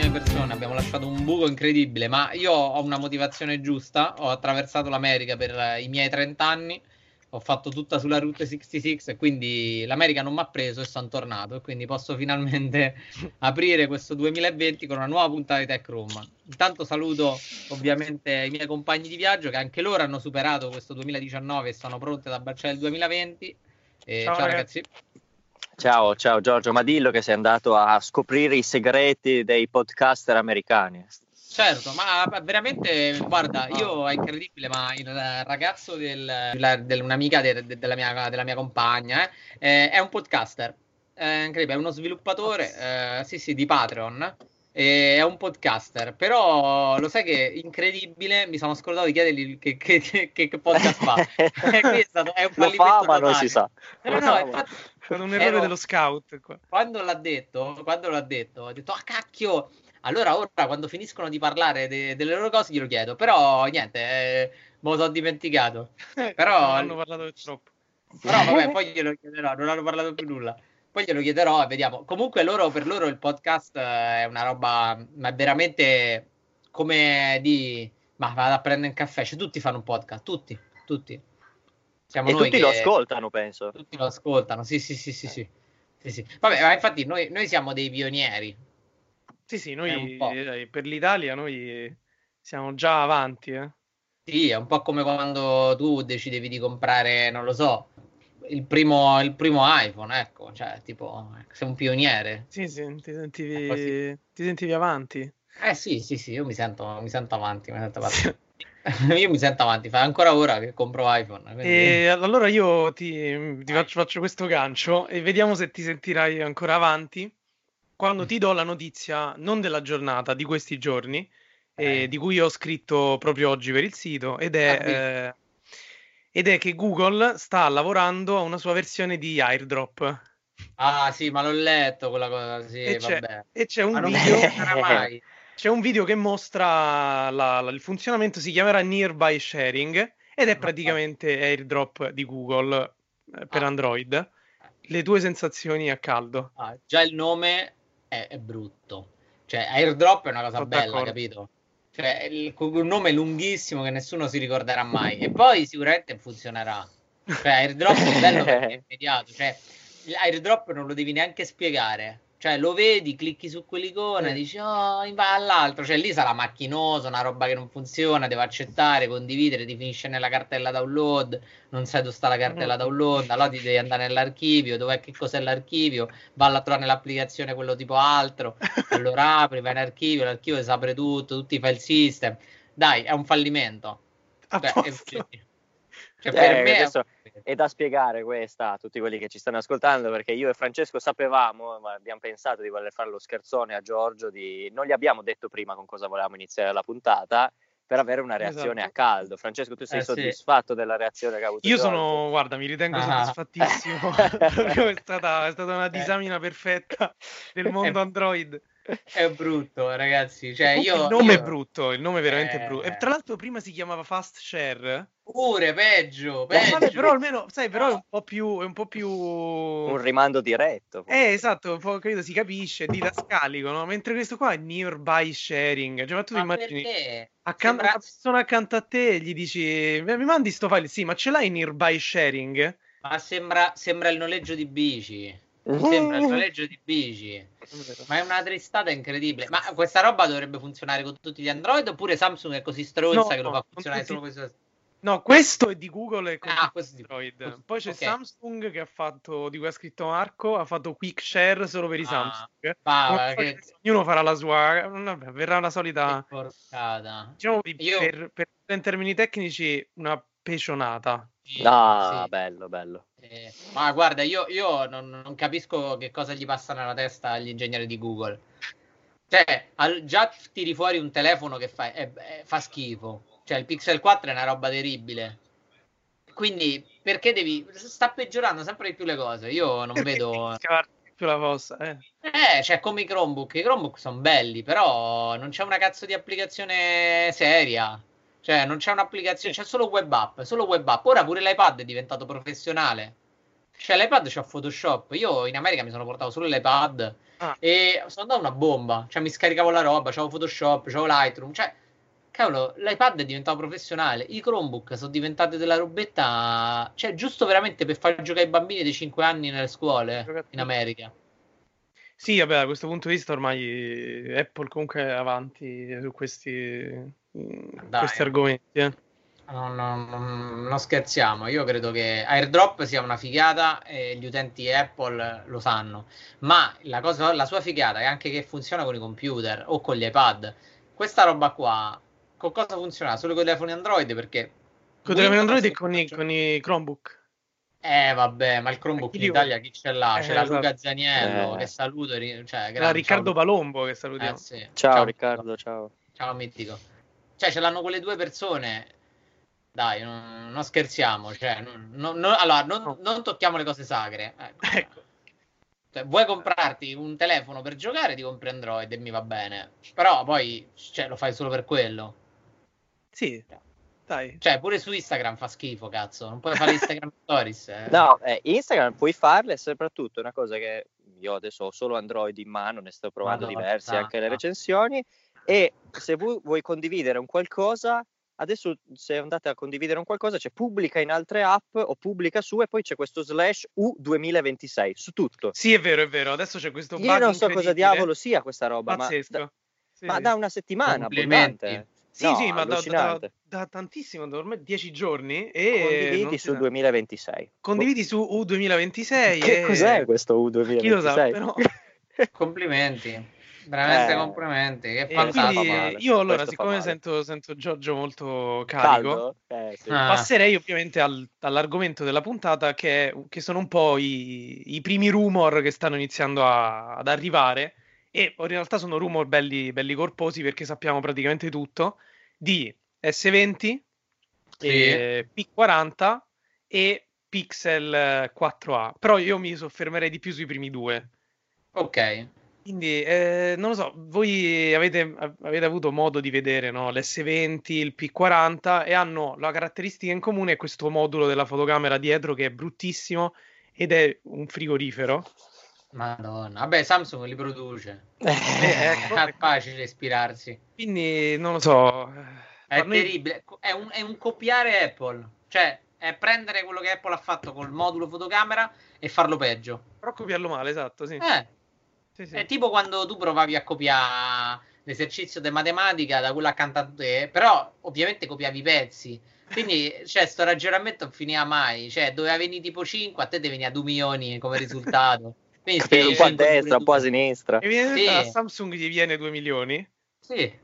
Pessime persone, abbiamo lasciato un buco incredibile, ma io ho una motivazione giusta, ho attraversato l'America per eh, i miei 30 anni, ho fatto tutta sulla Route 66 e quindi l'America non mi ha preso e sono tornato e quindi posso finalmente aprire questo 2020 con una nuova puntata di Tech Room. Intanto saluto ovviamente i miei compagni di viaggio che anche loro hanno superato questo 2019 e sono pronti ad abbracciare il 2020. E ciao, Ciao, ragazzi. Ciao, ciao Giorgio, ma dillo che sei andato a scoprire i segreti dei podcaster americani. Certo, ma veramente, guarda, io è incredibile, ma il ragazzo del, la- dell'un'amica de- de- della, mia, della mia compagna eh, eh, è un podcaster, è incredibile, è uno sviluppatore, eh, sì sì, di Patreon, è un podcaster, però lo sai che incredibile, mi sono scordato di chiedergli che, che- che- che podcast fa. È, stato, è un Lo fallimento fa, ma non si sa. No, Lo no, infatti, stato un errore ero- dello scout qua. quando l'ha detto, quando l'ha detto, ho detto, ah cacchio, allora ora quando finiscono di parlare de- delle loro cose glielo chiedo, però niente, eh, me lo sono dimenticato. Però- Non hanno parlato troppo. Però vabbè, poi glielo chiederò, non hanno parlato più nulla. Poi glielo chiederò e vediamo. Comunque loro, per loro il podcast eh, è una roba, ma è veramente come di... Ma vado a prendere un caffè, cioè tutti fanno un podcast, tutti, tutti. Siamo E noi tutti che- lo ascoltano, penso. Tutti lo ascoltano, sì, sì, sì, sì, sì. Sì, sì. Vabbè, ma infatti noi, noi siamo dei pionieri. Sì, sì, noi eh, per l'Italia noi siamo già avanti. Eh. Sì, è un po' come quando tu decidevi di comprare, non lo so, il primo, il primo iPhone, ecco, cioè, tipo, sei un pioniere. Sì, sì, ti sentivi, ti sentivi avanti. Eh sì, sì, sì, io mi sento, mi sento avanti, mi sento avanti. Io mi sento avanti, fa ancora ora che compro iPhone. quindi- E allora io ti, ti faccio, faccio questo gancio e vediamo se ti sentirai ancora avanti quando ti do la notizia non della giornata, di questi giorni, eh, Ok. di cui ho scritto proprio oggi per il sito, ed è, Ah, eh, ed è che Google sta lavorando a una sua versione di AirDrop. Ah sì, ma l'ho letto quella cosa, sì, E c'è, e c'è un video... C'è un video che mostra la- la- il funzionamento, si chiamerà Nearby Sharing ed è praticamente AirDrop di Google eh, per Ah. Android. Le tue sensazioni a caldo. Ah, già il nome è, è brutto. Cioè, airdrop è una cosa Sono bella, d'accordo. capito? Cioè, il- un nome lunghissimo che nessuno si ricorderà mai. E poi sicuramente funzionerà. Cioè, airdrop è bello perché è immediato. Cioè, l'airdrop non lo devi neanche spiegare. Cioè, lo vedi, clicchi su quell'icona, Sì. dici, oh, va all'altro. Cioè, lì sarà macchinoso, una roba che non funziona, devo accettare, condividere, ti finisce nella cartella download, non sai dove sta la cartella Mm. download, allora ti devi andare nell'archivio, dov'è che cos'è l'archivio, valla a trovare nell'applicazione quello tipo altro, allora apri, vai in archivio, l'archivio si apre tutto, tutti i file system. Dai, è un fallimento. Cioè, è- cioè, Eh, per me adesso è da spiegare questa a tutti quelli che ci stanno ascoltando perché io e Francesco sapevamo, ma abbiamo pensato di voler fare lo scherzone a Giorgio, di... non gli abbiamo detto prima con cosa volevamo iniziare la puntata per avere una reazione Esatto. a caldo. Francesco, tu sei Eh, sì. soddisfatto della reazione che ha avuto Io Giorgio? sono, guarda, mi ritengo Ah. soddisfattissimo. È stata, è stata una Eh. disamina perfetta del mondo Android. È brutto, ragazzi. Cioè, io, il nome io- è brutto, il nome è veramente Eh. brutto. E tra l'altro prima si chiamava Fast Share. Pure peggio, Eh, peggio. vabbè, però almeno, sai, però è un po' più, è un po' più... Un rimando diretto. Eh, esatto, un po', capito, si capisce, didascalico, no? Mentre questo qua è nearby sharing. Cioè, ma tu Ma immagini perché? accanto, Sembra- una persona accanto a te e gli dici, mi mandi sto file? Sì, ma ce l'hai nearby sharing? Ma sembra, sembra il noleggio di bici. Sembra il noleggio di bici. Ma è una tristata incredibile. Ma questa roba dovrebbe funzionare con tutti gli Android oppure Samsung è così stronza No, che lo fa funzionare tutti- solo questo? No, questo è di Google e Ah, questo è di- Android. Poi c'è ok. Samsung che ha fatto, di cui ha scritto Marco, ha fatto Quick Share solo per i Ah, Samsung. al che- Ognuno farà la sua, vabbè, verrà la solita, porcata. diciamo di- Io- per, per- in termini tecnici, una pecionata. Sì, Ah, sì. bello, bello. Eh, ma guarda, io, io non, non capisco che cosa gli passa nella testa agli ingegneri di Google. Cioè, al- già tiri fuori un telefono che fa, è- è- fa schifo. Cioè, il Pixel 4 è una roba terribile. Quindi, perché devi... Sta peggiorando sempre di più le cose. Io non vedo... Più la fossa, eh. Eh, cioè, come i Chromebook. I Chromebook sono belli, però non c'è una cazzo di applicazione seria. Cioè, non c'è un'applicazione, c'è solo web app, solo web app. Ora pure l'iPad è diventato professionale. Cioè, l'iPad c'ha Photoshop. Io in America mi sono portato solo l'iPad Ah. e sono andato una bomba. Cioè, mi scaricavo la roba, c'avevo Photoshop, c'avevo Lightroom. Cioè, cavolo, l'iPad è diventato professionale. I Chromebook sono diventate della robetta. Cioè, giusto veramente per far giocare i bambini dei 5 anni nelle scuole in America. Sì, vabbè, da questo punto di vista ormai Apple comunque è avanti su questi, mm, Dai. questi argomenti. eh. No, no, no, non scherziamo, io credo che AirDrop sia una figata e gli utenti Apple lo sanno, ma la, cosa, la sua figata è anche che funziona con i computer o con gli iPad. Questa roba qua, con cosa funziona? Solo con i telefoni Android perché... Con i telefoni Android e con con i Chromebook. Eh vabbè, ma il Chromebook in li- Italia chi ce l'ha? Eh, C'è la Luca esatto. Zaniello, Eh. che saluto, cioè, Era grande, Riccardo ciao, Palombo che Eh, salutiamo. sì. Ciao, Riccardo, ciao. Ciao mitico. Cioè, ce l'hanno quelle due persone. Dai, non, non scherziamo. Cioè, non, non- allora, non, non tocchiamo le cose sacre. Ecco. Ecco. Cioè, vuoi comprarti un telefono per giocare, ti compri Android e mi va bene. Però poi cioè, lo fai solo per quello. Sì, dai. Cioè, pure su Instagram fa schifo, cazzo. Non puoi fare Instagram Stories. eh. No, eh, Instagram puoi farle, soprattutto una cosa che io adesso ho solo Android in mano, ne sto provando Madonna diversi, anche le santa. recensioni. E se vu- vuoi condividere un qualcosa, adesso se andate a condividere un qualcosa, c'è pubblica in altre app o pubblica su e poi c'è questo slash U2026 su tutto. Sì, è vero, è vero. Adesso c'è questo Io bug non so cosa diavolo sia questa roba, ma Pazzesco. da, Sì, ma da una settimana abbondante. Sì, No, sì, ma da, da, da tantissimo, da ormai 10 giorni. E Condividi su sa. 2026. Condividi su U2026. Che e... cos'è questo U2026? Chi lo sa, però. Complimenti. Veramente Eh. complimenti. Che E fantastico. io allora, Questo siccome sento, sento Giorgio molto carico, Caldo? Eh, sì. Ah. passerei ovviamente al- all'argomento della puntata che, che sono un po' i, i primi rumor che stanno iniziando a- ad arrivare e in realtà sono rumor belli, belli corposi perché sappiamo praticamente tutto di S20, Sì. eh, P40 e Pixel eh, 4a, però io mi soffermerei di più sui primi due. Ok. Quindi, eh, non lo so, voi avete, avete avuto modo di vedere no? l'S20, il P40 e hanno la caratteristica in comune questo modulo della fotocamera dietro che è bruttissimo ed è un frigorifero. Madonna. Vabbè, Samsung li produce. Eh, ecco. È facile ispirarsi. Quindi, non lo so. È a noi- terribile. È un, è un copiare Apple. Cioè, è prendere quello che Apple ha fatto col modulo fotocamera e farlo peggio. Però copiarlo male, esatto, sì. Eh, Sì, sì. è tipo quando tu provavi a copiare l'esercizio di matematica da quello accanto a te, però ovviamente copiavi i pezzi. Quindi, cioè, sto ragionamento non finiva mai. Cioè, doveva venire tipo 5, a te te veniva 2 milioni come risultato. Capire un po' a destra, un po' a sinistra. Evidentemente Sì. a Samsung gli viene 2 milioni. Sì.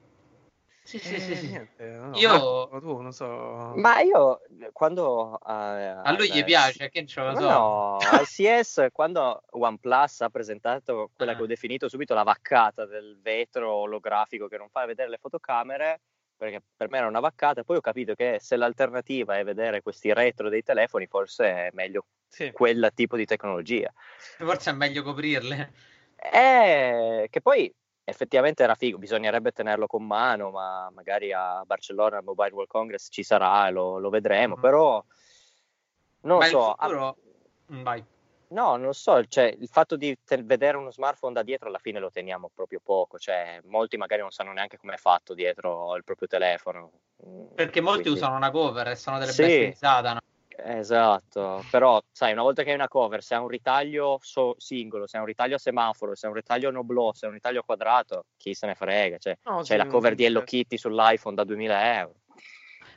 Sì, sì, Eh, sì, sì. niente, no, Io- Marco, tu non so. Ma io quando eh, A lui gli piace, che ce lo Ma so. no, al CS quando OnePlus ha presentato quella che ho Ah. definito subito la vaccata del vetro olografico che non fa vedere le fotocamere, perché per me era una vaccata, poi ho capito che se l'alternativa è vedere questi retro dei telefoni, forse è meglio Sì. quel tipo di tecnologia. Forse è meglio coprirle. Eh, che poi effettivamente era figo, bisognerebbe tenerlo con mano, ma magari a Barcellona al Mobile World Congress ci sarà lo, lo vedremo, Mhm. però non Ma so. a- futuro... Mm, Vai. No, non so, cioè, il fatto di te- vedere uno smartphone da dietro alla fine lo teniamo proprio poco, cioè, molti magari non sanno neanche come è fatto dietro il proprio telefono. Mm, Perché molti quindi- usano una cover e sono delle Sì. bestie di Satana. Esatto, però sai, una volta che hai una cover, se ha un ritaglio so- singolo, se ha un ritaglio a semaforo, se ha un ritaglio no blow, se ha un ritaglio quadrato, chi se ne frega, cioè, No, c'è la cover di Hello certo. Kitty sull'iPhone da 2000 euro.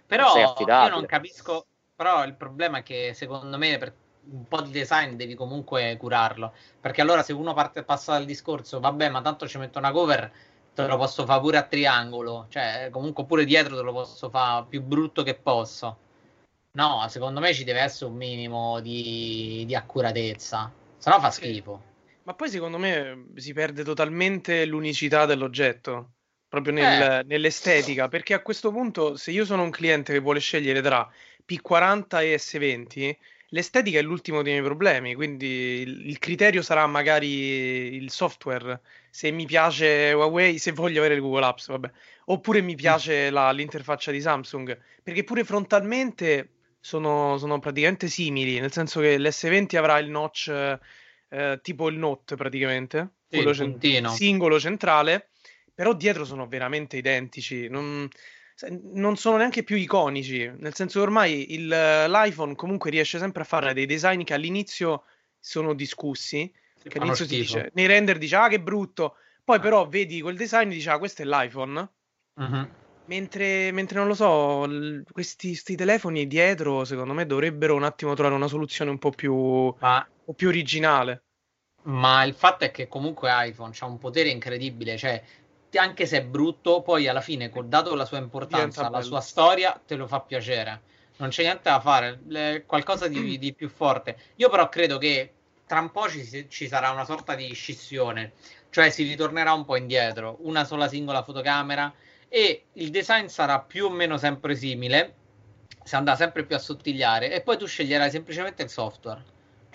Però io non capisco, però il problema è che secondo me per un po' di design devi comunque curarlo, perché allora se uno parte, passa dal discorso, vabbè, ma tanto ci metto una cover, te lo posso fare pure a triangolo, cioè comunque pure dietro te lo posso fare più brutto che posso. No, secondo me ci deve essere un minimo di, di accuratezza, se no fa Sì. schifo. Ma poi secondo me si perde totalmente l'unicità dell'oggetto, proprio nel- nell'estetica, perché a questo punto se io sono un cliente che vuole scegliere tra P40 e S20, l'estetica è l'ultimo dei miei problemi, quindi il, il criterio sarà magari il software, se mi piace Huawei, se voglio avere il Google Apps, vabbè, oppure mi piace la- l'interfaccia di Samsung, perché pure frontalmente sono, sono praticamente simili, nel senso che l'S20 avrà il notch eh, tipo il Note praticamente, Sì, quello il cen- puntino. singolo centrale, però dietro sono veramente identici, non, non sono neanche più iconici, nel senso che ormai il- l'iPhone comunque riesce sempre a fare dei design che all'inizio sono discussi, che all'inizio si dice, nei render dice ah che brutto, poi però vedi quel design e dici ah questo è l'iPhone, Mhm. Mentre, mentre non lo so, questi, sti telefoni dietro secondo me dovrebbero un attimo trovare una soluzione un po' più, un Ma po' più originale. Ma il fatto è che comunque iPhone ha un potere incredibile, cioè anche se è brutto, poi alla fine, col- dato la sua importanza, la sua storia, te lo fa piacere. Non c'è niente da fare, le- qualcosa di, di più forte. Io però credo che tra un po' ci, ci sarà una sorta di scissione, cioè si ritornerà un po' indietro, una sola singola fotocamera e il design sarà più o meno sempre simile, si andrà sempre più a sottigliare e poi tu sceglierai semplicemente il software.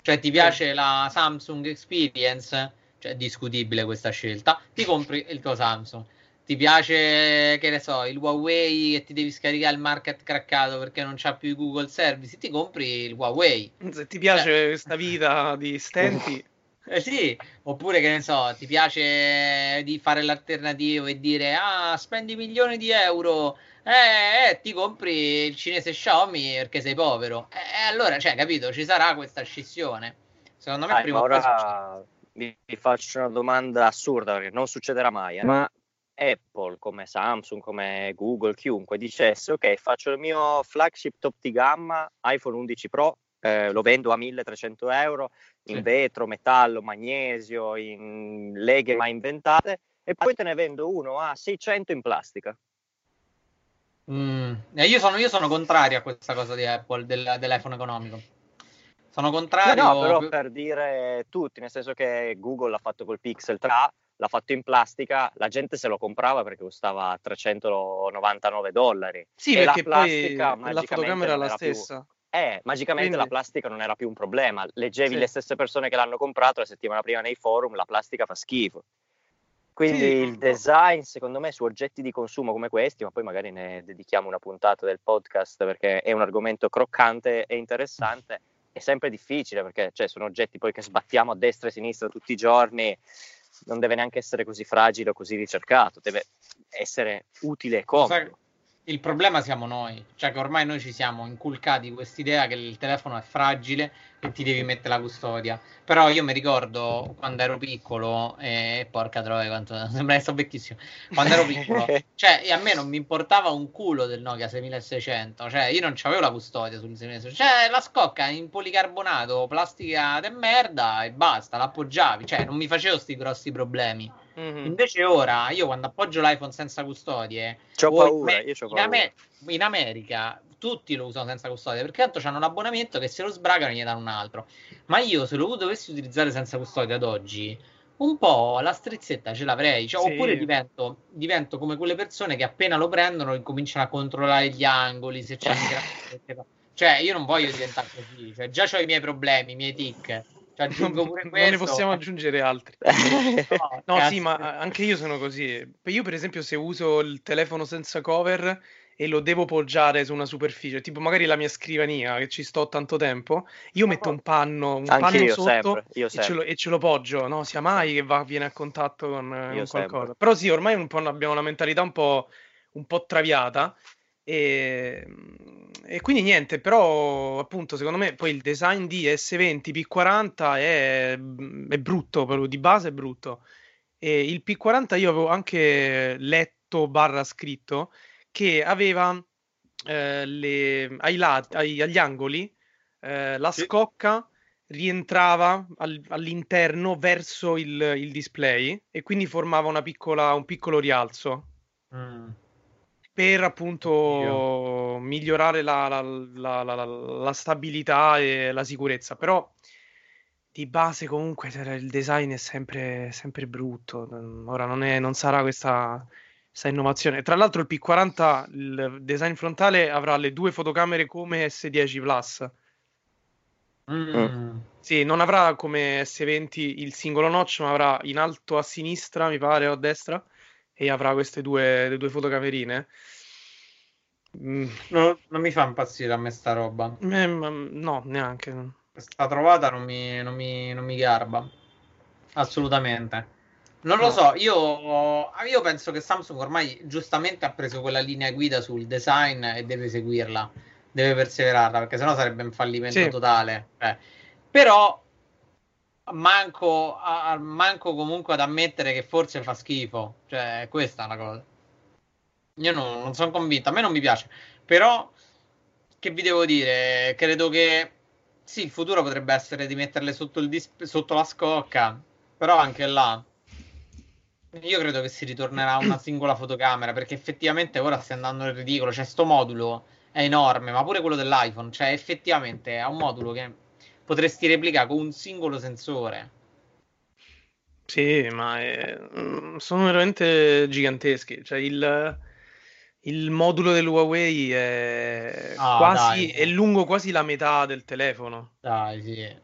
Cioè ti piace la Samsung Experience, cioè è discutibile questa scelta, ti compri il tuo Samsung. Ti piace, che ne so, il Huawei e ti devi scaricare il market craccato perché non c'ha più i Google Service, ti compri il Huawei. Se ti piace questa vita di stenti, Eh sì, oppure che ne so, ti piace di fare l'alternativo e dire ah, spendi milioni di euro, eh, eh, ti compri il cinese Xiaomi perché sei povero. E allora, cioè, capito, ci sarà questa scissione. Secondo me Dai, prima ora vi, vi faccio una domanda assurda perché non succederà mai. eh. Ma Apple, come Samsung, come Google, chiunque dicesse ok, faccio il mio flagship top di gamma iPhone 11 Pro, eh, lo vendo a 1300 euro in Sì. vetro, metallo, magnesio, in leghe mai inventate e poi te ne vendo uno a 600 in plastica. Mm, eh, io, sono, io sono contrario a questa cosa di Apple, del- dell'iPhone economico. Sono No, contrario. no, però per dire tutti, nel senso che Google l'ha fatto col Pixel 3, l'ha fatto in plastica, la gente se lo comprava perché costava 399 dollari. sì, E la perché poi plastica la fotocamera è la era più- stessa. Eh, magicamente Quindi- la plastica non era più un problema. Leggevi Sì. le stesse persone che l'hanno comprato la settimana prima nei forum, la plastica fa schifo. Quindi Sì. il design, secondo me, su oggetti di consumo come questi, ma poi magari ne dedichiamo una puntata del podcast perché è un argomento croccante e interessante, è sempre difficile perché cioè, sono oggetti poi che sbattiamo a destra e a sinistra tutti i giorni, non deve neanche essere così fragile o così ricercato, deve essere utile e comodo. Il problema siamo noi, cioè che ormai noi ci siamo inculcati quest'idea che il telefono è fragile e ti devi mettere la custodia. Però io mi ricordo quando ero piccolo, e porca troia, quanto sembra che sto vecchissimo. Quando ero piccolo, cioè, e a me non mi importava un culo del Nokia 6600, cioè io non c'avevo la custodia sul 6600, cioè la scocca in policarbonato, plastica de merda e basta, l'appoggiavi, cioè non mi facevo sti grossi problemi. Mhm. Invece ora, io quando appoggio l'iPhone senza custodie, C'ho o in paura, Me- io c'ho in, paura. Ame- in America tutti lo usano senza custodia perché tanto hanno l'abbonamento che se lo sbragano gli danno un altro. Ma io se lo dovessi utilizzare senza custodia ad oggi, un po' la strizzetta ce l'avrei. Cioè, Sì. Oppure divento, divento come quelle persone che appena lo prendono incominciano a controllare gli angoli, se c'è il Cioè, io non voglio diventare così. Cioè, già ho i miei problemi, i miei tic. Non ne possiamo aggiungere altri. No, No, cazzo. sì, ma anche io sono così. Io, per esempio, se uso il telefono senza cover e lo devo poggiare su una superficie, tipo magari la mia scrivania, che ci sto tanto tempo, io metto un panno, un panno io sotto sempre, io e ce, lo, e ce lo poggio, no? Sia mai che va, viene a contatto con, con qualcosa. sempre. Però sì, ormai un po' abbiamo una mentalità un po', un po' traviata. E, e quindi niente, però appunto secondo me poi il design di S20 P40 è, è brutto, proprio di base è brutto. E il P40 io avevo anche letto barra scritto che aveva eh, le- ai lati, ai- agli angoli eh, la Sì. scocca rientrava al- all'interno verso il, il display e quindi formava una piccola, un piccolo rialzo Mm. Per appunto migliorare la, la- la- la- stabilità e la sicurezza. Però di base comunque cioè, il design è sempre, sempre brutto. Ora non, è- non sarà questa, questa innovazione. Tra l'altro il P40, il design frontale avrà le due fotocamere come S10 Plus. Mm. Sì, non avrà come S20 il singolo notch, ma avrà in alto a sinistra, mi pare, o a destra, e avrà queste due, le due fotocamerine. Mm, No, non mi fa impazzire a me sta roba. eh, no, neanche. Questa trovata non mi, non mi- non mi garba. Assolutamente. Non lo so, io, io penso che Samsung ormai giustamente ha preso quella linea guida sul design e deve seguirla, deve perseverarla, perché sennò sarebbe un fallimento Sì. totale. Eh. Però manco, a- manco comunque ad ammettere che forse fa schifo. Cioè, questa è la cosa. Io non, non sono convinto, a me non mi piace. Però, che vi devo dire? Credo che sì, il futuro potrebbe essere di metterle sotto, dis- sotto la scocca, però anche là. Io credo che si ritornerà a una singola fotocamera perché effettivamente ora stai andando nel ridicolo. Cioè, sto modulo è enorme, ma pure quello dell'iPhone. Cioè, effettivamente è un modulo che potresti replicare con un singolo sensore. Sì, ma è- mm, sono veramente giganteschi. Cioè, il, il modulo del Huawei è Ah, quasi, è lungo quasi la metà del telefono. Dai, sì.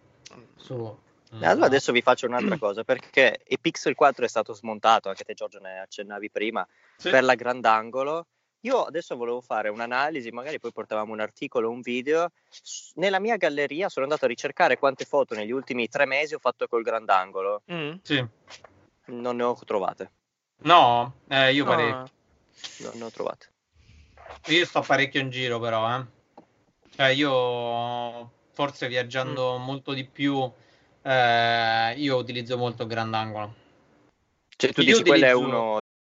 Su. Eh, Allora adesso vi faccio un'altra cosa, perché il Pixel 4 è stato smontato, anche te Giorgio ne accennavi prima, Sì. per la grandangolo. Io adesso volevo fare un'analisi, magari poi portavamo un articolo o un video. Nella mia galleria sono andato a ricercare quante foto negli ultimi tre mesi ho fatto col grandangolo. Mm. Sì. Non ne ho trovate. No, eh, io No, parecchio. Non ne ho trovate. Io sto parecchio in giro, però, eh. Cioè, io forse viaggiando Mm. molto di più, eh, io utilizzo molto il grandangolo. Cioè, tu Io dici quello è utilizzo- uno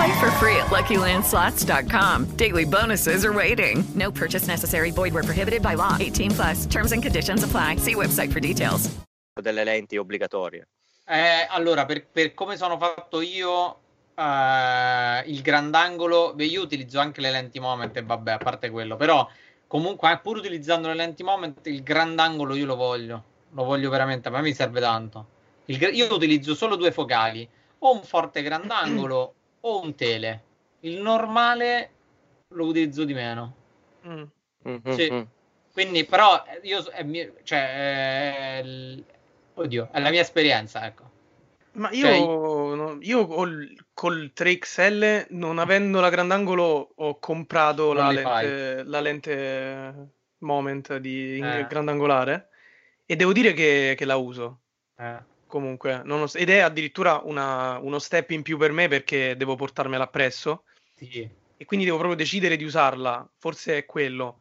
Play for free at LuckyLandSlots.com. Daily bonuses are waiting. No purchase necessary. Void where prohibited by law. 18 plus. Terms and conditions apply. See website for details. delle lenti obbligatorie. Eh, allora, per, per come sono fatto io, eh, il grandangolo, beh, io utilizzo anche le lenti moment e vabbè, a parte quello, però comunque, eh, pur utilizzando le lenti moment, il grandangolo io lo voglio, lo voglio veramente, a me mi serve tanto. Il io utilizzo solo due focali, o un forte grandangolo o un tele. Il normale lo utilizzo di meno. Mm. Mhm, Sì. Quindi, però, eh, io, è mio- cioè, è il- oddio, è la mia esperienza, ecco. Ma io, Cioè, no- io col, col 3XL, non avendo la grandangolo, ho comprato la lente, la lente Moment di Eh. grandangolare e devo dire che, che la uso Eh. Comunque. nonost- ed è addirittura una- uno step in più per me perché devo portarmela appresso Sì. e quindi devo proprio decidere di usarla. Forse è quello.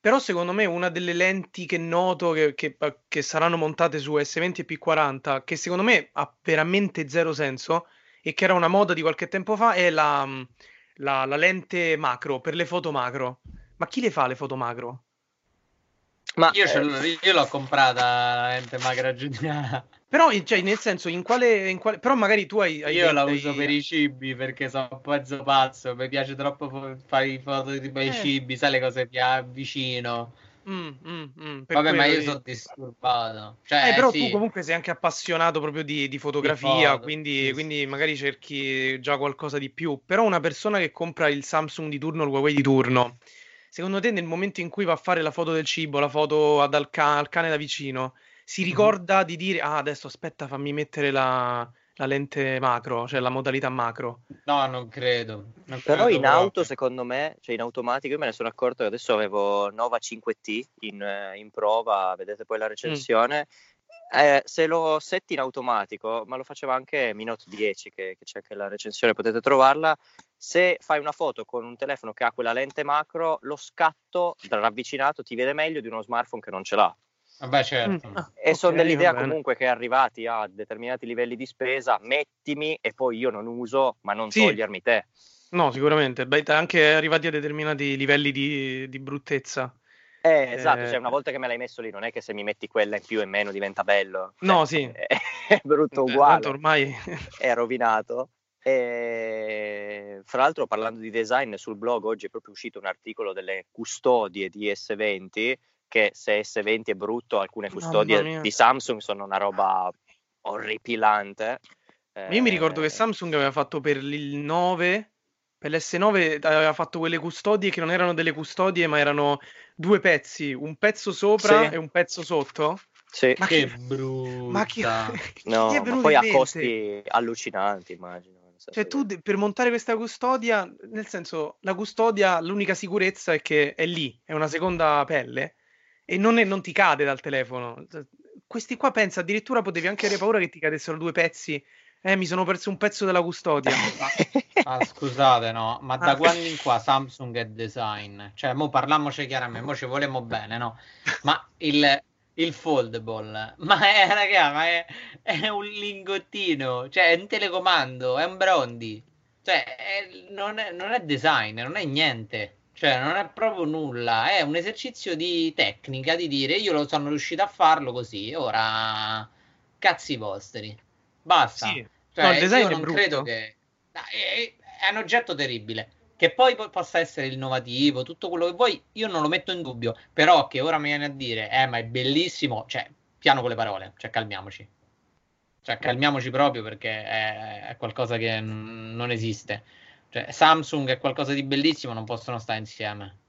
Però secondo me una delle lenti che noto che, che- che saranno montate su S20 e P40, che secondo me ha veramente zero senso e che era una moda di qualche tempo fa, è la, la- la lente macro, per le foto macro. Ma chi le fa le foto macro? Ma Io, ce eh, l'ho- io l'ho comprata la lente magra giudiana. Però, cioè, nel senso, in quale, in quale- Però magari tu hai... hai Io dei- la dei- uso per i cibi perché sono un pezzo pazzo. Mi piace troppo fare i foto tipo ai Eh. cibi, sai le cose più vicino. Mm, mm, mm, Vabbè, ma io di- sono disturbato. Cioè, Eh, però sì. tu comunque sei anche appassionato proprio di, di fotografia, foto, quindi, sì, quindi magari cerchi già qualcosa di più. Però una persona che compra il Samsung di turno, il Huawei di turno, secondo te nel momento in cui va a fare la foto del cibo, la foto ad- al, ca- al cane da vicino, si ricorda di dire, ah, adesso aspetta, fammi mettere la, la lente macro, cioè la modalità macro. No, non credo. non Però credo in proprio. auto, secondo me, cioè in automatico, io me ne sono accorto che adesso avevo Nova 5T in, in prova, vedete poi la recensione. Eh, se lo setti in automatico, ma lo faceva anche Mi Note 10, che, che c'è anche la recensione, potete trovarla. Se fai una foto con un telefono che ha quella lente macro, lo scatto da ravvicinato ti vede meglio di uno smartphone che non ce l'ha. Vabbè, certo. Mm, ah, E sono ok, dell'idea comunque che arrivati a determinati livelli di spesa, mettimi e poi io non uso, ma non Sì. togliermi te. No, sicuramente, beh, anche arrivati a determinati livelli di, di bruttezza. Eh, esatto, Eh, cioè una volta che me l'hai messo lì, non è che se mi metti quella in più e in meno diventa bello. No, Cioè, sì. È, è brutto Eh, uguale, ormai è rovinato. E, fra l'altro, parlando di design, sul blog oggi è proprio uscito un articolo delle custodie di S20, che se S20 è brutto, alcune custodie di Samsung sono una roba orripilante. Ma Io mi ricordo che Eh, Samsung aveva fatto per il 9, per l'S9 aveva fatto quelle custodie che non erano delle custodie, ma erano due pezzi, un pezzo sopra Sì. e un pezzo sotto. Sì. Ma Che che, brutta. ma chi No, ma poi a costi allucinanti, immagino. Cioè, che- tu de- per montare questa custodia, nel senso, la custodia, l'unica sicurezza è che è lì, è una seconda pelle e non, è- non ti cade dal telefono. Questi qua pensa, addirittura potevi anche avere paura che ti cadessero due pezzi. Eh, mi sono perso un pezzo della custodia. Ah, scusate, no, ma da Ah. quando in qua Samsung è design? Cioè, mo parliamoci chiaramente, mo ci volemo bene, no? Ma il, il foldable, ma è, raga, ma è, è un lingottino, cioè è un telecomando, è un Brondi. Cioè, è- non, è, non è design, non è niente. Cioè, non è proprio nulla, è un esercizio di tecnica, di dire io lo sono riuscito a farlo così, ora cazzi vostri. Basta. Sì. Cioè, No, il design non brutto. credo che... Ah, È, un oggetto terribile. Che poi po- possa essere innovativo, tutto quello che vuoi, io non lo metto in dubbio. Però che ora mi viene a dire, eh, ma è bellissimo, cioè, piano con le parole, cioè, calmiamoci. Cioè, calmiamoci proprio perché è, è qualcosa che n- non esiste. Cioè, Samsung è qualcosa di bellissimo, non possono stare insieme.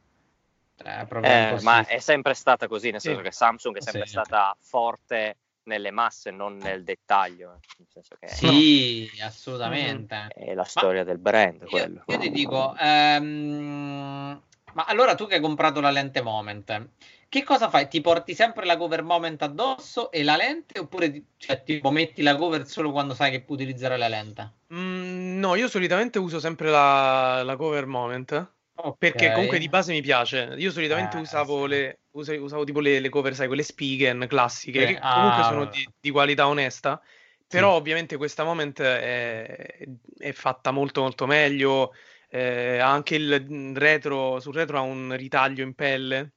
Cioè, è Eh, ma è sempre stata così, nel senso Sì. che Samsung è sempre Sì. stata forte nelle masse, non nel dettaglio. Nel senso che Sì, assolutamente. è la storia del brand quello. Io ti dico, ehm, ma allora tu che hai comprato la lente Moment, che cosa fai? Ti porti sempre la cover Moment addosso e la lente oppure ti- cioè, tipo metti la cover solo quando sai che puoi utilizzare la lente? Mm, no, io solitamente uso sempre la, la cover moment. Perché Ok. comunque di base mi piace. Io solitamente Eh, usavo, sì. le, usa- usavo tipo le, le cover, sai, quelle Spigen classiche, Sì, che comunque ah, sono di, di qualità onesta. Però ovviamente questa moment è, è fatta molto molto meglio. eh, anche il retro, sul retro ha un ritaglio in pelle.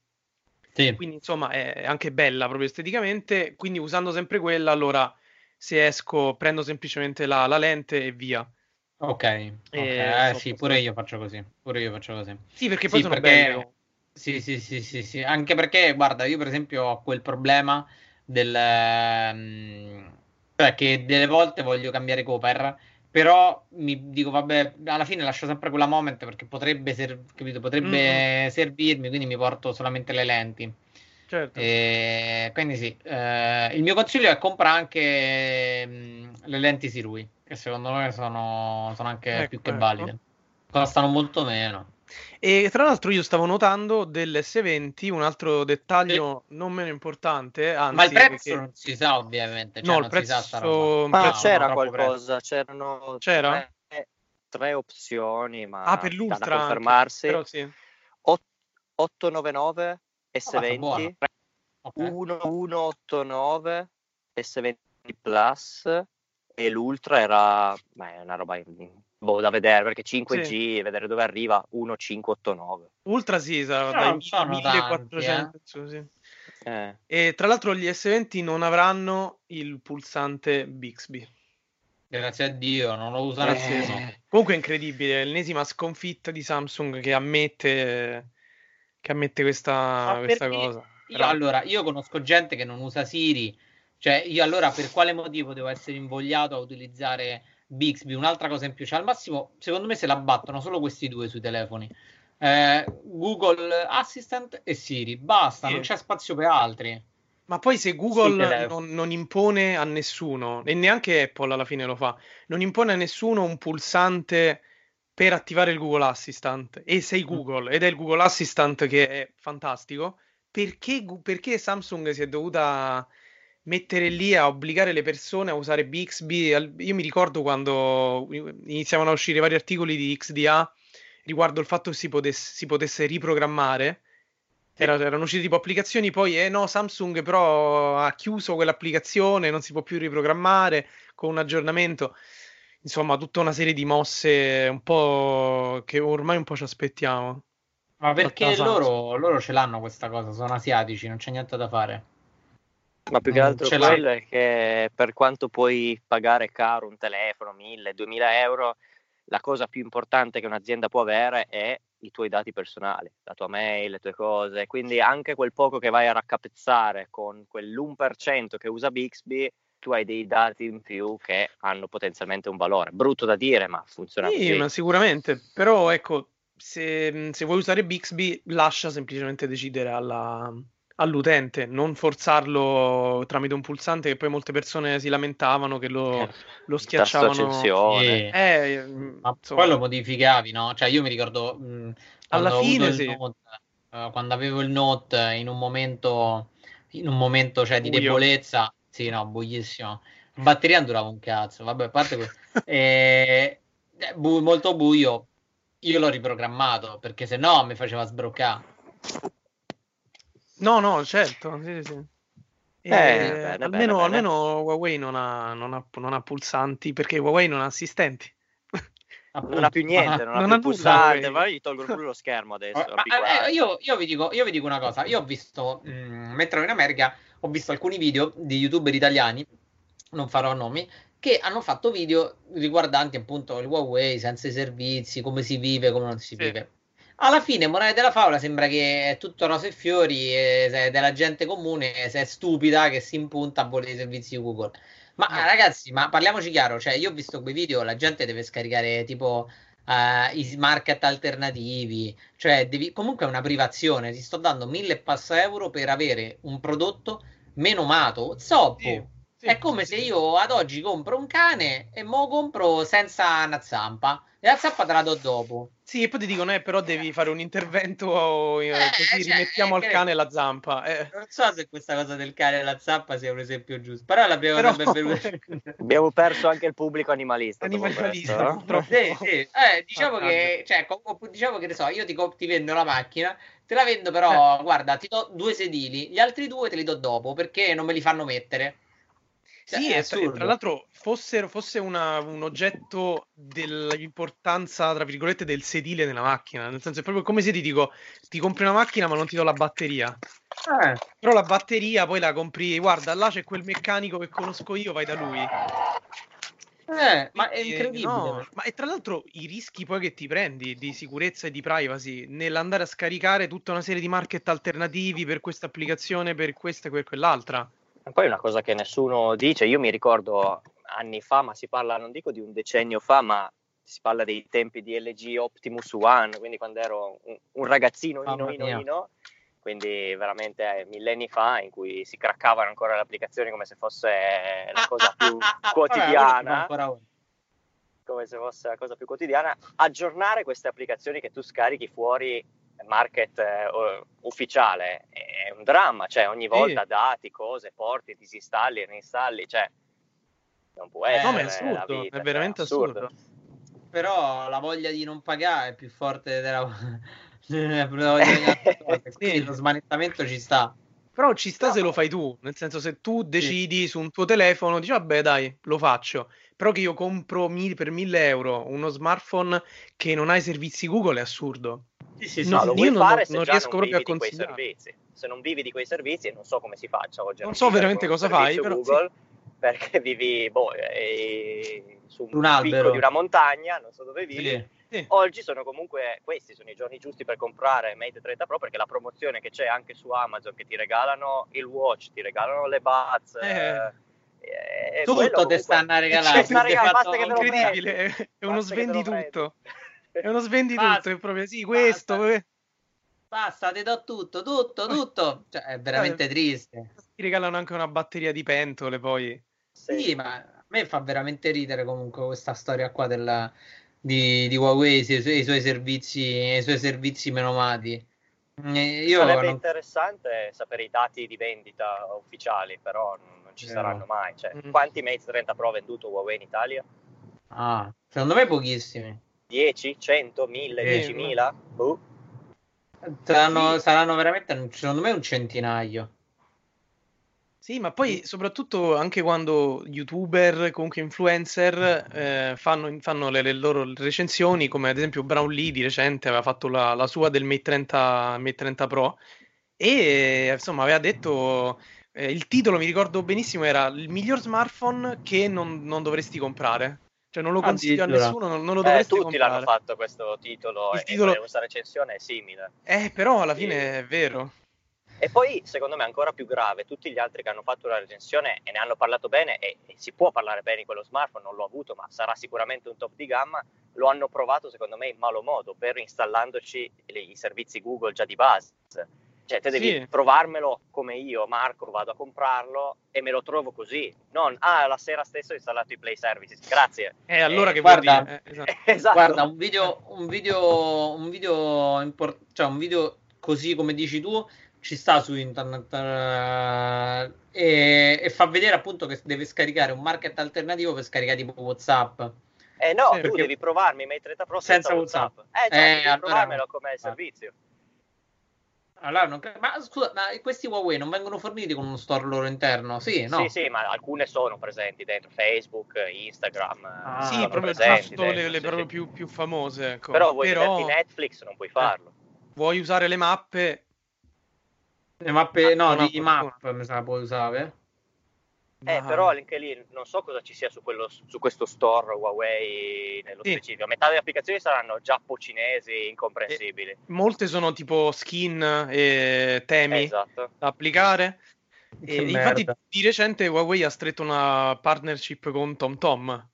Sì. Quindi insomma è anche bella proprio esteticamente. Quindi usando sempre quella, allora se esco prendo semplicemente la, la lente e via. Ok, ok, Eh, so- sì, pure io faccio così, pure io faccio così. Sì, perché poi Sì, sono perché- belle. Sì, sì, sì, sì, sì, anche perché, guarda, io per esempio ho quel problema del... ehm, cioè che delle volte voglio cambiare cover, però mi dico, vabbè, alla fine lascio sempre quella moment perché potrebbe, ser- capito, potrebbe servirmi, quindi mi porto solamente le lenti. Certo. E quindi sì, eh, il mio consiglio è compra anche mm, le lenti Sirui, che secondo me sono, sono anche Ecco, più che ecco. valide. Costano molto meno. E tra l'altro io stavo notando dell'S20 un altro dettaglio non meno importante, anzi, Ma il prezzo perché- non si sa, ovviamente. Cioè, No, non il si sa sta prezzo- Ma prezzo- c'era troppo qualcosa, c'erano C'era? Tre, tre opzioni, ma Ah, per l'Ultra da anche, confermarsi. però sì. 899 S20, buono. Ok. 1189 S20 Plus e l'Ultra era ma è una roba in- boh, da vedere perché 5G, vedere dove arriva 1589. Ultra sì, sarà Però dai non sono 1400, tanti, sì. Eh. E tra l'altro gli S20 non avranno il pulsante Bixby. Grazie a Dio, non lo usa Eh, nessuno. Comunque è incredibile, l'ennesima sconfitta di Samsung che ammette che ammette questa, questa cosa. Io, allora, io conosco gente che non usa Siri, cioè io allora per quale motivo devo essere invogliato a utilizzare Bixby? Un'altra cosa in più, cioè al massimo, secondo me se la battono solo questi due sui telefoni. Eh, Google Assistant e Siri, basta, Sì. non c'è spazio per altri. Ma poi se Google non, non impone a nessuno, e neanche Apple alla fine lo fa, non impone a nessuno un pulsante per attivare il Google Assistant, e sei Mm. Google, ed è il Google Assistant che è fantastico, perché, perché Samsung si è dovuta mettere lì a obbligare le persone a usare Bixby? Io mi ricordo quando iniziavano a uscire vari articoli di XDA riguardo il fatto che si potesse, si potesse riprogrammare. Era- erano uscite tipo applicazioni, poi eh no, Samsung però ha chiuso quell'applicazione, non si può più riprogrammare con un aggiornamento. Insomma, tutta una serie di mosse un po' che ormai un po' ci aspettiamo. Ma perché loro, loro ce l'hanno questa cosa, sono asiatici, non c'è niente da fare. Ma più che Non altro ce quello è che per quanto puoi pagare caro un telefono, 1000, 2000 euro, la cosa più importante che un'azienda può avere è i tuoi dati personali, la tua mail, le tue cose. Quindi anche quel poco che vai a raccapezzare con quell'1% che usa Bixby, tu hai dei dati in più che hanno potenzialmente un valore. Brutto da dire, ma funziona Sì, così. ma sicuramente, però ecco, se, se vuoi usare Bixby, lascia semplicemente decidere alla- all'utente, non forzarlo tramite un pulsante che poi molte persone si lamentavano che lo, lo schiacciavano. accensione. Eh, Ma insomma, poi lo modificavi, no? Cioè io mi ricordo mh, Alla fine sì. Note, eh, quando avevo il Note in un momento, in un momento cioè, di Buio. debolezza, sì, no, buissimo. La batteria durava un cazzo, vabbè, a parte questo. Eh, eh, bu- molto buio, io l'ho riprogrammato perché se no mi faceva sbroccare. No, no, certo, sì, sì. E, Eh, bene, almeno, bene, bene. almeno Huawei non ha, non ha- non ha pulsanti perché Huawei non ha assistenti. Non ha più niente, non, Non ha più pulsante, ma gli tolgono pure lo schermo adesso. Ma, eh, io, io vi dico, io vi dico una cosa, io ho visto, mh, mentre ero in America, ho visto alcuni video di youtuber italiani, non farò nomi, che hanno fatto video riguardanti appunto il Huawei, senza i servizi, come si vive, come non si vive. Alla fine, morale della favola, sembra che è tutto rose e fiori, e della gente comune, se è stupida che si impunta a volere i servizi di Google. Ma ragazzi, ma parliamoci chiaro, cioè io ho visto quei video, la gente deve scaricare tipo eh, i market alternativi, cioè devi, comunque è una privazione, ti sto dando mille e passa euro per avere un prodotto menomato, zoppo. è come se io ad oggi compro un cane e mo compro senza una zampa e la zampa te la do dopo. Sì, e poi ti dicono, eh, però devi fare un intervento eh, così cioè, rimettiamo eh, al cane la zampa. eh. Non so se questa cosa del cane e la zappa sia un esempio giusto, però la prima Però- cosa Abbiamo perso anche il pubblico animalista. Animalista, questo. Sì, sì. Eh, diciamo Ah, che, cioè, co- co- diciamo che ne so, io ti, co- ti vendo la macchina, te la vendo però, guarda, ti do due sedili, gli altri due te li do dopo perché non me li fanno mettere. Cioè, Sì, è e tra, assurdo. tra l'altro fossero- fosse una- un oggetto dell'importanza, tra virgolette, del sedile nella macchina. Nel senso, è proprio come se ti dico, ti compri una macchina ma non ti do la batteria. Eh, Però la batteria poi la compri, guarda, là c'è quel meccanico che conosco io, vai da lui. eh, ma è incredibile. no, ma e tra l'altro i rischi poi che ti prendi di sicurezza e di privacy nell'andare a scaricare tutta una serie di market alternativi per questa applicazione, per questa e per quell'altra. E poi una cosa che nessuno dice, io mi ricordo anni fa, ma si parla, non dico di un decennio fa, ma si parla dei tempi di LG Optimus One, quindi quando ero un, un ragazzino ino, ino, ino, quindi veramente eh, millenni fa, in cui si craccavano ancora le applicazioni come se fosse la cosa più quotidiana. come se fosse la cosa più quotidiana, aggiornare queste applicazioni che tu scarichi fuori market eh, ufficiale è un dramma, cioè ogni volta dati, cose, porti, disinstalli, reinstalli, cioè non può Eh, essere No, ma è assurdo, vita, è veramente cioè, assurdo. Però la voglia di non pagare è più forte della, della voglia di cose, quindi lo smanettamento ci sta. Però ci sta se lo fai tu, nel senso se tu decidi su un tuo telefono, dici vabbè dai, lo faccio, però che io compro mi- per 1000 euro uno smartphone che non ha i servizi Google è assurdo. Sì, sì, sì, No, sì. lo io vuoi non, fare se non già riesco non proprio a vivi di quei consigliare. servizi. Se non vivi di quei servizi, non so come si faccia oggi. Non so veramente cosa fai, però sì. Google, perché vivi boh, eh, su un, Un albero. di una montagna, non so dove vivi, Sì. Sì. Oggi sono comunque questi, sono i giorni giusti per comprare Mate 30 Pro perché la promozione che c'è anche su Amazon che ti regalano il watch, ti regalano le buds. Eh. eh, Tutto quello te comunque- stanno a regalare, sta regalando, basta che te lo Incredibile, prendi. è, uno svendi tutto. È uno svendi Basta. tutto, è proprio sì, questo. que- Basta, ti do tutto, tutto, tutto. Cioè, è veramente triste. Ti regalano anche una batteria di pentole poi. Sì, ma a me fa veramente ridere comunque questa storia qua della, di, di Huawei e i, suoi- i suoi servizi, i suoi servizi menomati. Eh, Io Sarebbe non- interessante sapere i dati di vendita ufficiali, però non, ci Vero. saranno mai. Cioè, Mm. Quanti Mate 30 Pro ha venduto Huawei in Italia? Ah, secondo me pochissimi. 10, 100, 1000, Sì. 10.000? Boh. Saranno, saranno veramente, secondo me, un centinaio. Sì, ma poi soprattutto anche quando youtuber, comunque influencer, eh, fanno, fanno le, le loro recensioni, come ad esempio Brown Lee di recente aveva fatto la, la sua del Mate 30, Mate 30 Pro e insomma aveva detto, eh, il titolo mi ricordo benissimo era il miglior smartphone che non, non dovresti comprare. Cioè non lo consiglio a nessuno, non, non lo Eh, dovresti tutti comprare. l'hanno fatto questo titolo, Il e- titolo- e questa recensione è simile. Eh, però alla Sì. fine è vero. E poi, secondo me, ancora più grave, tutti gli altri che hanno fatto la recensione e ne hanno parlato bene, e, e si può parlare bene di quello smartphone, non l'ho avuto, ma sarà sicuramente un top di gamma, lo hanno provato, secondo me, in malo modo, per installandoci i servizi Google già di base. Cioè, te devi Sì. provarmelo come io, Marco, vado a comprarlo e me lo trovo così. Non, ah, la sera stessa ho installato i Play Services, grazie. E allora Eh, che guarda- vuol dire? Eh, esatto. Esatto. Guarda, un video, un video, un video, impor- cioè un video così come dici tu, ci sta su internet eh, e, e fa vedere appunto che deve scaricare un market alternativo per scaricare tipo WhatsApp. Eh no, Sì, tu perché- devi provarmi i Mate 30 Pro senza, Senza WhatsApp. WhatsApp. Eh, già, Eh, devi allora- provarmelo come Ah. Allora, non ma scusa, ma questi Huawei non vengono forniti con uno store loro interno? Sì, no? Sì, sì, ma alcune sono presenti dentro Facebook, Instagram. Ah, eh, Sì, sono proprio presenti giusto le, dentro, le sì, proprio sì. più, più famose. Ecco. Però vuoi Però vederti Netflix, non puoi farlo. vuoi usare le mappe? Le mappe, no, Non ha di fortuna. map mi sa puoi usare. Eh, Ma- però anche lì non so cosa ci sia su, quello, su questo store Huawei nello Sì. specifico. Metà delle applicazioni saranno giappo-cinesi, incomprensibili. Molte sono tipo skin e temi esatto. da applicare. E infatti di recente Huawei ha stretto una partnership con TomTom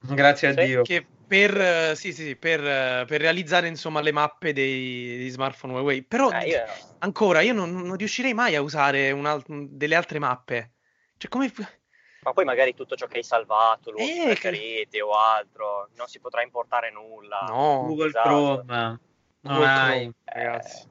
Grazie a Sì, Dio. che per, eh, sì, sì, per, eh, per realizzare insomma le mappe dei, dei smartphone Huawei. Però Eh, io- ancora io non, non riuscirei mai a usare un al- delle altre mappe. Cioè, come... Ma poi magari tutto ciò che hai salvato, luoghi Eh, che- preferiti o altro, non si potrà importare nulla. No, Google esatto. Chrome. Google Mai. Chrome, ragazzi.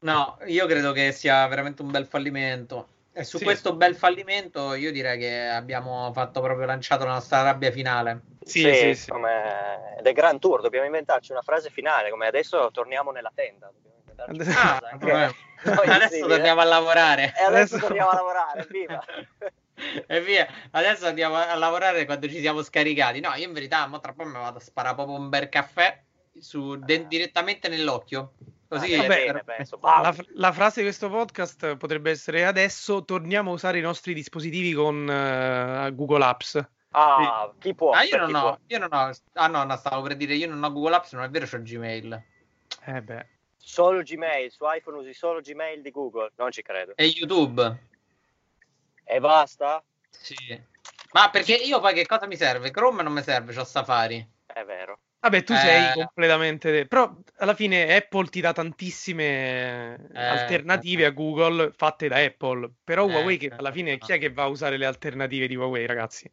No, io credo che sia veramente un bel fallimento. E su Sì. questo bel fallimento io direi che abbiamo fatto proprio lanciato la nostra rabbia finale. Sì, Sì, sì, sì. come The Grand Tour, dobbiamo inventarci una frase finale, come adesso torniamo nella tenda. Dobbiamo una Ah, vabbè. noi adesso simile. torniamo a lavorare. E adesso, Adesso- torniamo a lavorare, viva! E via, adesso andiamo a lavorare quando ci siamo scaricati. No, io in verità, mo tra poco mi vado a sparare proprio un bel caffè su- de- direttamente nell'occhio. Così Ah, vabbè, bene, penso. La, la frase di questo podcast potrebbe essere adesso torniamo a usare i nostri dispositivi con eh, Google Apps. Ah, chi può? Ah, io Per non chi ho, può? io non ho. Ah, no, no, stavo per dire, io non ho Google Apps, non è vero, c'ho Gmail. Eh beh. Solo Gmail, su iPhone usi solo Gmail di Google? Non ci credo. E YouTube. E basta? Sì. Ma perché io poi che cosa mi serve? Chrome non mi serve, c'ho Safari. È vero. Vabbè, tu Eh. sei completamente. Però alla fine Apple ti dà tantissime Eh, alternative a Google fatte da Apple. Però Eh, Huawei, che certo. alla fine, chi è che va a usare le alternative di Huawei, ragazzi?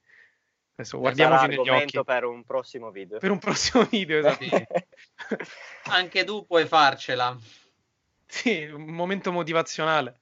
Adesso guardiamoci negli argomento occhi. per un prossimo video. Per un prossimo video, esatto. Sì. Anche tu puoi farcela. Sì, un momento motivazionale.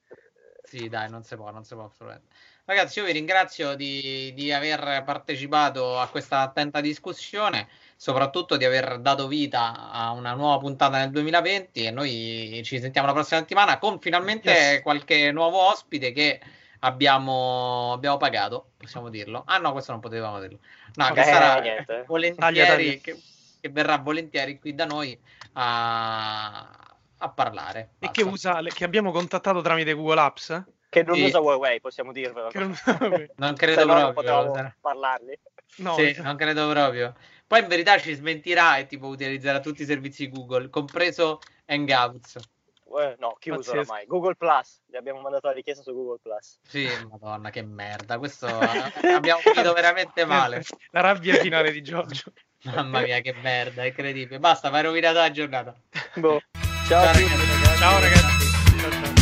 Sì, dai, non si può, non si può assolutamente. Ragazzi, io vi ringrazio di, di aver partecipato a questa attenta discussione, soprattutto di aver dato vita a una nuova puntata nel 2020 e noi ci sentiamo la prossima settimana con finalmente Yes. qualche nuovo ospite che abbiamo, abbiamo pagato, possiamo dirlo. Ah no, questo non potevamo dirlo. No, che Eh, sarà niente. volentieri, Taglia, taglia. Che, che verrà volentieri qui da noi a, a parlare. E che, Basta. usa, che abbiamo contattato tramite Google Apps? eh? Che non Sì. usa Huawei, possiamo dirvelo. Che non- Non credo no non proprio. potevamo parlarli. No, Sì, esatto. non credo proprio. Poi in verità ci smentirà e tipo utilizzerà tutti i servizi Google, compreso Hangouts. Eh, no, chiuso Pazzesco. ormai. Google Plus, gli abbiamo mandato la richiesta su Google Plus. Sì, madonna, che merda. Questo abbiamo finito veramente male. La rabbia finale di Giorgio. Mamma mia, che merda, è incredibile. Basta, mi hai rovinato la giornata. Boh. Ciao, Ciao, ragazzi. ragazzi. Ciao ragazzi. Ciao, ciao.